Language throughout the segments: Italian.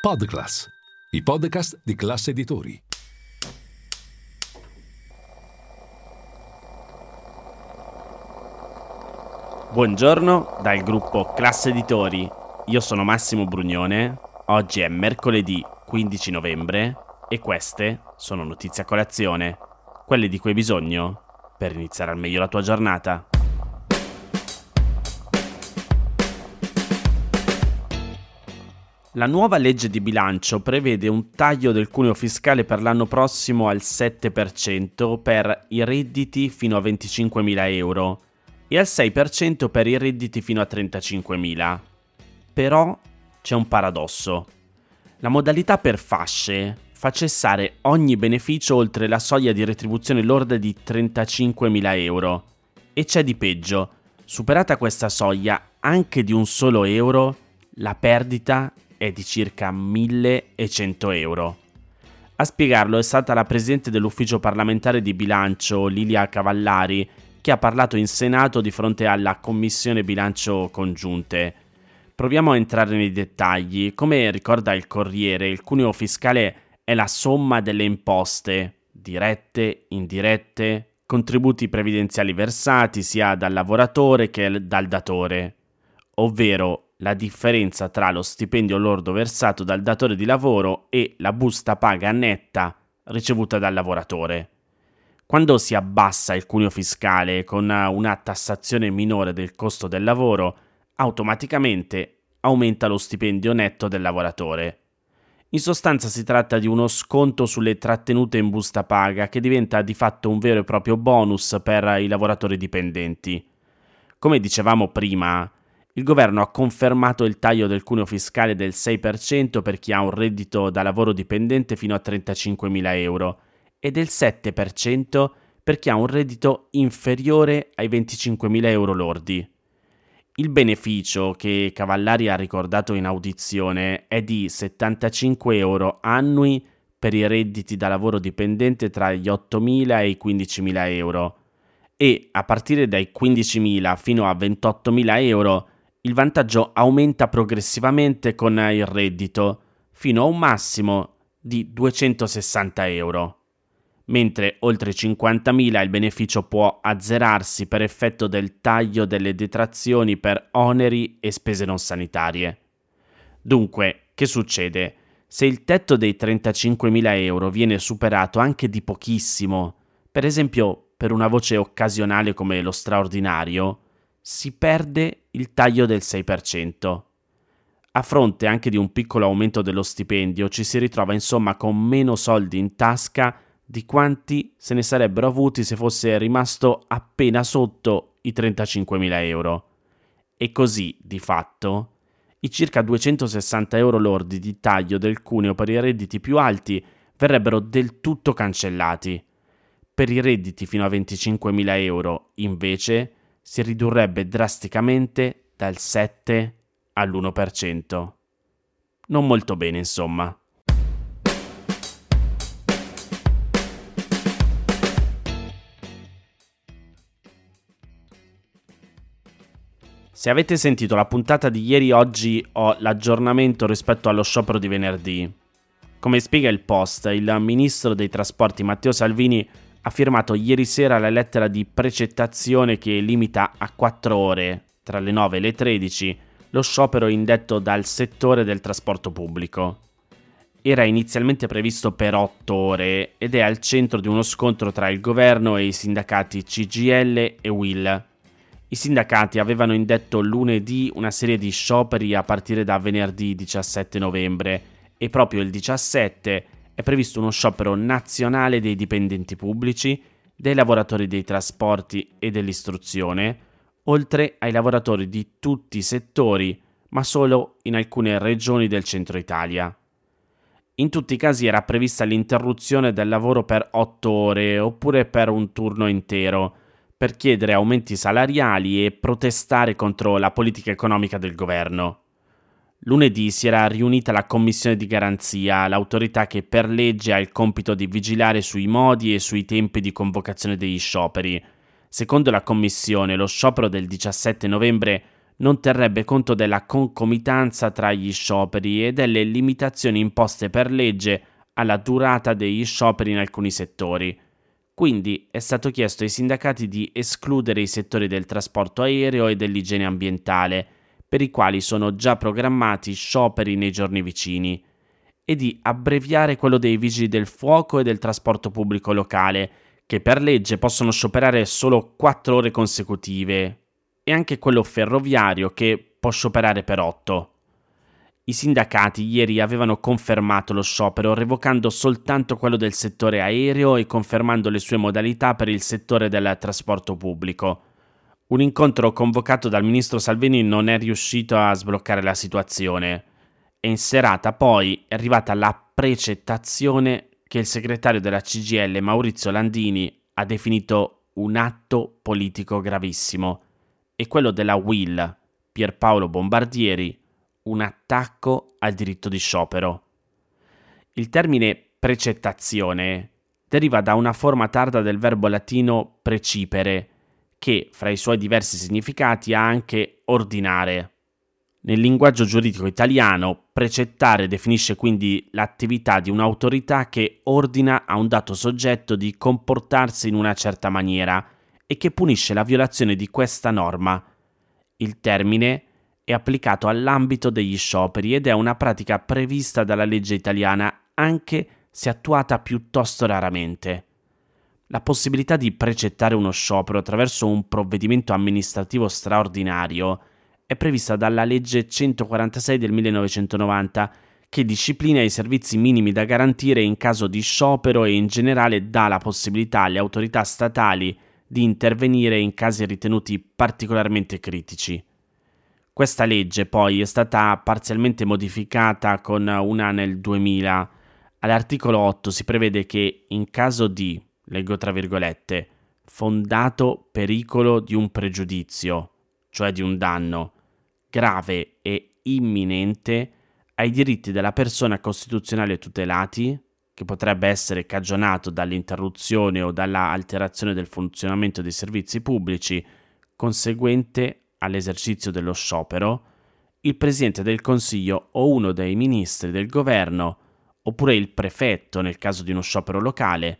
Podclass, i podcast di classe editori. Buongiorno dal gruppo Classe Editori. Io sono Massimo Brugnone. Oggi è mercoledì 15 novembre e queste sono notizie a colazione, quelle di cui hai bisogno per iniziare al meglio la tua giornata. La nuova legge di bilancio prevede un taglio del cuneo fiscale per l'anno prossimo al 7% per i redditi fino a 25.000 euro e al 6% per i redditi fino a 35.000. Però c'è un paradosso. La modalità per fasce fa cessare ogni beneficio oltre la soglia di retribuzione lorda di 35.000 euro. E c'è di peggio. Superata questa soglia anche di un solo euro, la perdita è di circa 1100 euro. A spiegarlo è stata la presidente dell'ufficio parlamentare di bilancio, Lilia Cavallari, che ha parlato in Senato di fronte alla Commissione Bilancio Congiunte. Proviamo a entrare nei dettagli. Come ricorda il Corriere, il cuneo fiscale è la somma delle imposte, dirette, indirette, contributi previdenziali versati sia dal lavoratore che dal datore, ovvero la differenza tra lo stipendio lordo versato dal datore di lavoro e la busta paga netta ricevuta dal lavoratore. Quando si abbassa il cuneo fiscale con una tassazione minore del costo del lavoro, automaticamente aumenta lo stipendio netto del lavoratore. In sostanza si tratta di uno sconto sulle trattenute in busta paga che diventa di fatto un vero e proprio bonus per i lavoratori dipendenti. Come dicevamo prima, il governo ha confermato il taglio del cuneo fiscale del 6% per chi ha un reddito da lavoro dipendente fino a 35.000 euro e del 7% per chi ha un reddito inferiore ai 25.000 euro lordi. Il beneficio che Cavallari ha ricordato in audizione è di 75 euro annui per i redditi da lavoro dipendente tra gli 8.000 e i 15.000 euro e a partire dai 15.000 fino a 28.000 euro il vantaggio aumenta progressivamente con il reddito fino a un massimo di 260 euro, mentre oltre 50.000 il beneficio può azzerarsi per effetto del taglio delle detrazioni per oneri e spese non sanitarie. Dunque, che succede? Se il tetto dei 35.000 euro viene superato anche di pochissimo, per esempio per una voce occasionale come lo straordinario, si perde il taglio del 6%. A fronte anche di un piccolo aumento dello stipendio, ci si ritrova insomma con meno soldi in tasca di quanti se ne sarebbero avuti se fosse rimasto appena sotto i 35.000 euro. E così, di fatto, i circa 260 euro lordi di taglio del cuneo per i redditi più alti verrebbero del tutto cancellati. Per i redditi fino a 25.000 euro, invece, si ridurrebbe drasticamente dal 7 all'1%. Non molto bene, insomma. Se avete sentito la puntata di ieri, oggi ho l'aggiornamento rispetto allo sciopero di venerdì. Come spiega il post, il ministro dei trasporti Matteo Salvini ha firmato ieri sera la lettera di precettazione che limita a 4 ore, tra le 9 e le 13, lo sciopero indetto dal settore del trasporto pubblico. Era inizialmente previsto per 8 ore ed è al centro di uno scontro tra il governo e i sindacati CGL e WIL. I sindacati avevano indetto lunedì una serie di scioperi a partire da venerdì 17 novembre e proprio il 17 è previsto uno sciopero nazionale dei dipendenti pubblici, dei lavoratori dei trasporti e dell'istruzione, oltre ai lavoratori di tutti i settori, ma solo in alcune regioni del centro Italia. In tutti i casi era prevista l'interruzione del lavoro per 8 ore oppure per un turno intero, per chiedere aumenti salariali e protestare contro la politica economica del governo. Lunedì si era riunita la Commissione di garanzia, l'autorità che per legge ha il compito di vigilare sui modi e sui tempi di convocazione degli scioperi. Secondo la Commissione, lo sciopero del 17 novembre non terrebbe conto della concomitanza tra gli scioperi e delle limitazioni imposte per legge alla durata degli scioperi in alcuni settori. Quindi è stato chiesto ai sindacati di escludere i settori del trasporto aereo e dell'igiene ambientale, per i quali sono già programmati scioperi nei giorni vicini, e di abbreviare quello dei vigili del fuoco e del trasporto pubblico locale, che per legge possono scioperare solo 4 ore consecutive, e anche quello ferroviario che può scioperare per 8. I sindacati ieri avevano confermato lo sciopero, revocando soltanto quello del settore aereo e confermando le sue modalità per il settore del trasporto pubblico. Un incontro convocato dal ministro Salvini non è riuscito a sbloccare la situazione e in serata poi è arrivata la precettazione che il segretario della CGL Maurizio Landini ha definito un atto politico gravissimo e quello della Will Pierpaolo Bombardieri un attacco al diritto di sciopero. Il termine precettazione deriva da una forma tarda del verbo latino precipere, che fra i suoi diversi significati ha anche ordinare. Nel linguaggio giuridico italiano, precettare definisce quindi l'attività di un'autorità che ordina a un dato soggetto di comportarsi in una certa maniera e che punisce la violazione di questa norma. Il termine è applicato all'ambito degli scioperi ed è una pratica prevista dalla legge italiana anche se attuata piuttosto raramente. La possibilità di precettare uno sciopero attraverso un provvedimento amministrativo straordinario è prevista dalla legge 146 del 1990 che disciplina i servizi minimi da garantire in caso di sciopero e in generale dà la possibilità alle autorità statali di intervenire in casi ritenuti particolarmente critici. Questa legge poi è stata parzialmente modificata con una nel 2000. All'articolo 8 si prevede che in caso di, leggo tra virgolette, fondato pericolo di un pregiudizio, cioè di un danno, grave e imminente ai diritti della persona costituzionale tutelati, che potrebbe essere cagionato dall'interruzione o dalla alterazione del funzionamento dei servizi pubblici conseguente all'esercizio dello sciopero, il Presidente del Consiglio o uno dei ministri del governo, oppure il prefetto nel caso di uno sciopero locale,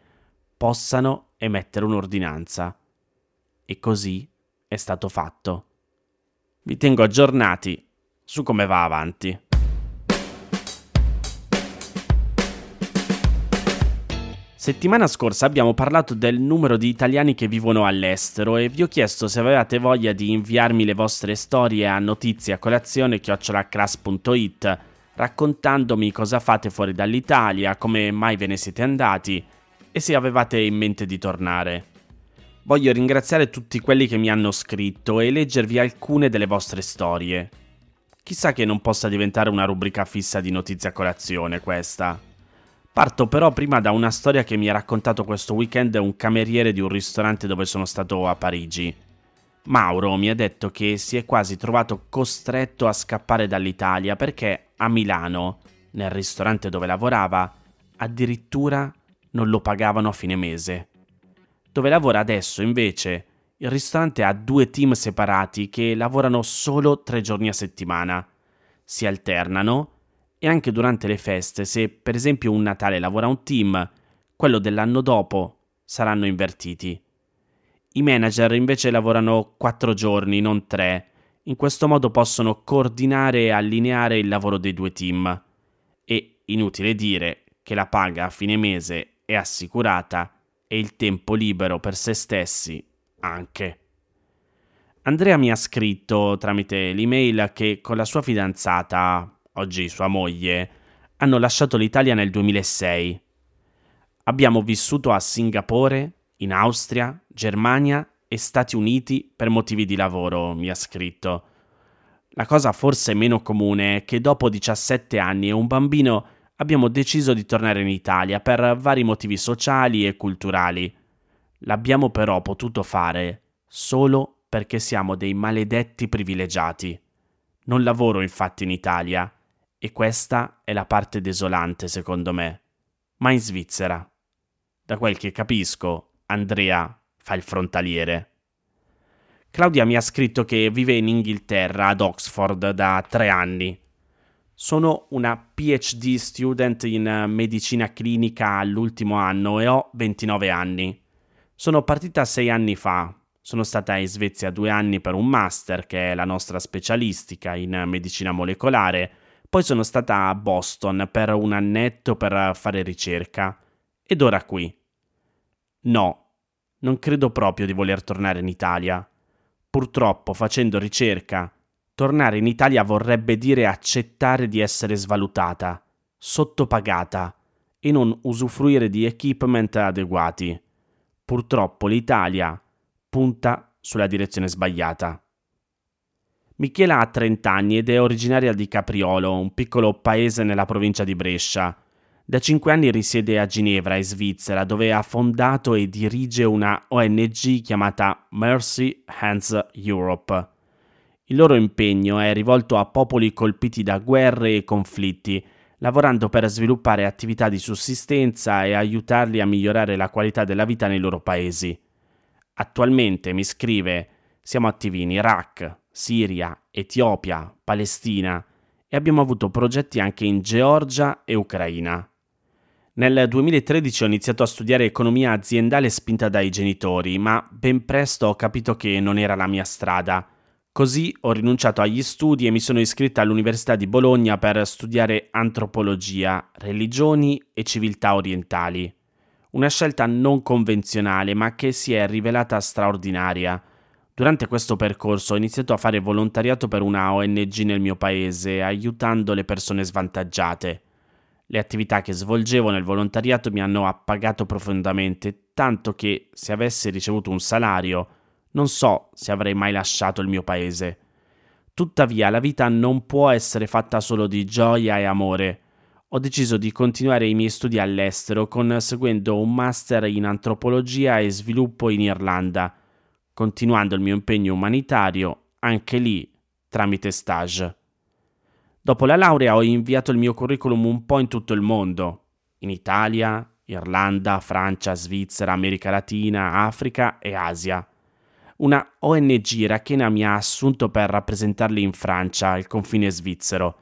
possano emettere un'ordinanza. E così è stato fatto. Vi tengo aggiornati su come va avanti. Settimana scorsa abbiamo parlato del numero di italiani che vivono all'estero e vi ho chiesto se avevate voglia di inviarmi le vostre storie a notizie a colazione chiocciolaclass.it raccontandomi cosa fate fuori dall'Italia, come mai ve ne siete andati e se avevate in mente di tornare. Voglio ringraziare tutti quelli che mi hanno scritto e leggervi alcune delle vostre storie. Chissà che non possa diventare una rubrica fissa di notizie a colazione questa. Parto però prima da una storia che mi ha raccontato questo weekend un cameriere di un ristorante dove sono stato a Parigi. Mauro mi ha detto che si è quasi trovato costretto a scappare dall'Italia perché a Milano, nel ristorante dove lavorava, addirittura non lo pagavano a fine mese. Dove lavora adesso, invece, il ristorante ha due team separati che lavorano solo tre giorni a settimana. Si alternano e anche durante le feste, se per esempio un Natale lavora un team, quello dell'anno dopo saranno invertiti. I manager invece lavorano quattro giorni, non tre. In questo modo possono coordinare e allineare il lavoro dei due team. E inutile dire che la paga a fine mese è assicurata e il tempo libero per se stessi anche. Andrea mi ha scritto tramite l'email che con la sua fidanzata oggi sua moglie, hanno lasciato l'Italia nel 2006. Abbiamo vissuto a Singapore, in Austria, Germania e Stati Uniti per motivi di lavoro, mi ha scritto. La cosa forse meno comune è che dopo 17 anni e un bambino abbiamo deciso di tornare in Italia per vari motivi sociali e culturali. L'abbiamo però potuto fare solo perché siamo dei maledetti privilegiati. Non lavoro infatti in Italia e questa è la parte desolante, secondo me. Ma in Svizzera. Da quel che capisco, Andrea fa il frontaliere. Claudia mi ha scritto che vive in Inghilterra, ad Oxford, da tre anni. Sono una PhD student in medicina clinica all'ultimo anno e ho 29 anni. Sono partita sei anni fa. Sono stata in Svezia due anni per un master, che è la nostra specialistica in medicina molecolare. Poi sono stata a Boston per un annetto per fare ricerca. Ed ora qui. No, non credo proprio di voler tornare in Italia. Purtroppo, facendo ricerca, tornare in Italia vorrebbe dire accettare di essere svalutata, sottopagata e non usufruire di equipment adeguati. Purtroppo l'Italia punta sulla direzione sbagliata. Michela ha 30 anni ed è originaria di Capriolo, un piccolo paese nella provincia di Brescia. Da cinque anni risiede a Ginevra, in Svizzera, dove ha fondato e dirige una ONG chiamata Mercy Hands Europe. Il loro impegno è rivolto a popoli colpiti da guerre e conflitti, lavorando per sviluppare attività di sussistenza e aiutarli a migliorare la qualità della vita nei loro paesi. Attualmente, mi scrive, siamo attivi in Iraq, Siria, Etiopia, Palestina e abbiamo avuto progetti anche in Georgia e Ucraina. Nel 2013 ho iniziato a studiare economia aziendale spinta dai genitori, ma ben presto ho capito che non era la mia strada. Così ho rinunciato agli studi e mi sono iscritta all'Università di Bologna per studiare antropologia, religioni e civiltà orientali. Una scelta non convenzionale, ma che si è rivelata straordinaria. Durante questo percorso ho iniziato a fare volontariato per una ONG nel mio paese, aiutando le persone svantaggiate. Le attività che svolgevo nel volontariato mi hanno appagato profondamente, tanto che se avessi ricevuto un salario, non so se avrei mai lasciato il mio paese. Tuttavia la vita non può essere fatta solo di gioia e amore. Ho deciso di continuare i miei studi all'estero conseguendo un master in antropologia e sviluppo in Irlanda, continuando il mio impegno umanitario anche lì tramite stage. Dopo la laurea ho inviato il mio curriculum un po' in tutto il mondo, in Italia, Irlanda, Francia, Svizzera, America Latina, Africa e Asia. Una ONG irachena mi ha assunto per rappresentarli in Francia, al confine svizzero.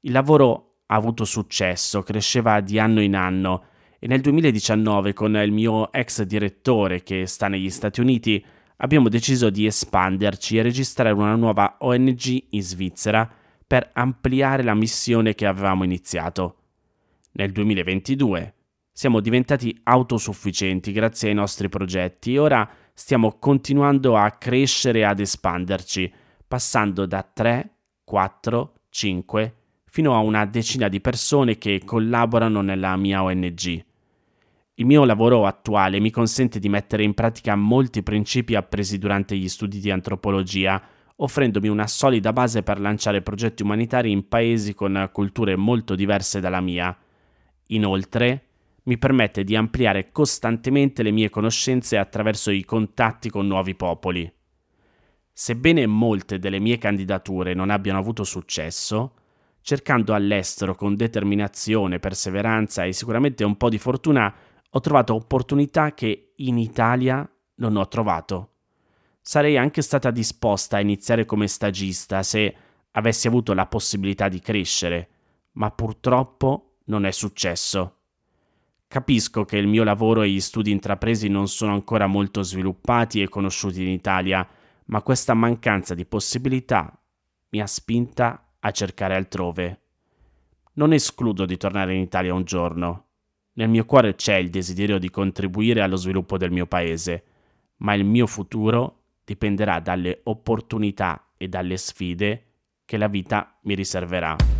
Il lavoro ha avuto successo, cresceva di anno in anno e nel 2019 con il mio ex direttore che sta negli Stati Uniti abbiamo deciso di espanderci e registrare una nuova ONG in Svizzera per ampliare la missione che avevamo iniziato. Nel 2022 siamo diventati autosufficienti grazie ai nostri progetti e ora stiamo continuando a crescere e ad espanderci, passando da 3, 4, 5 fino a una decina di persone che collaborano nella mia ONG. Il mio lavoro attuale mi consente di mettere in pratica molti principi appresi durante gli studi di antropologia offrendomi una solida base per lanciare progetti umanitari in paesi con culture molto diverse dalla mia. Inoltre, mi permette di ampliare costantemente le mie conoscenze attraverso i contatti con nuovi popoli. Sebbene molte delle mie candidature non abbiano avuto successo, cercando all'estero con determinazione, perseveranza e sicuramente un po' di fortuna, ho trovato opportunità che in Italia non ho trovato sarei anche stata disposta a iniziare come stagista se avessi avuto la possibilità di crescere, ma purtroppo non è successo. Capisco che il mio lavoro e gli studi intrapresi non sono ancora molto sviluppati e conosciuti in Italia, ma questa mancanza di possibilità mi ha spinta a cercare altrove. Non escludo di tornare in Italia un giorno. Nel mio cuore c'è il desiderio di contribuire allo sviluppo del mio paese, ma il mio futuro dipenderà dalle opportunità e dalle sfide che la vita mi riserverà.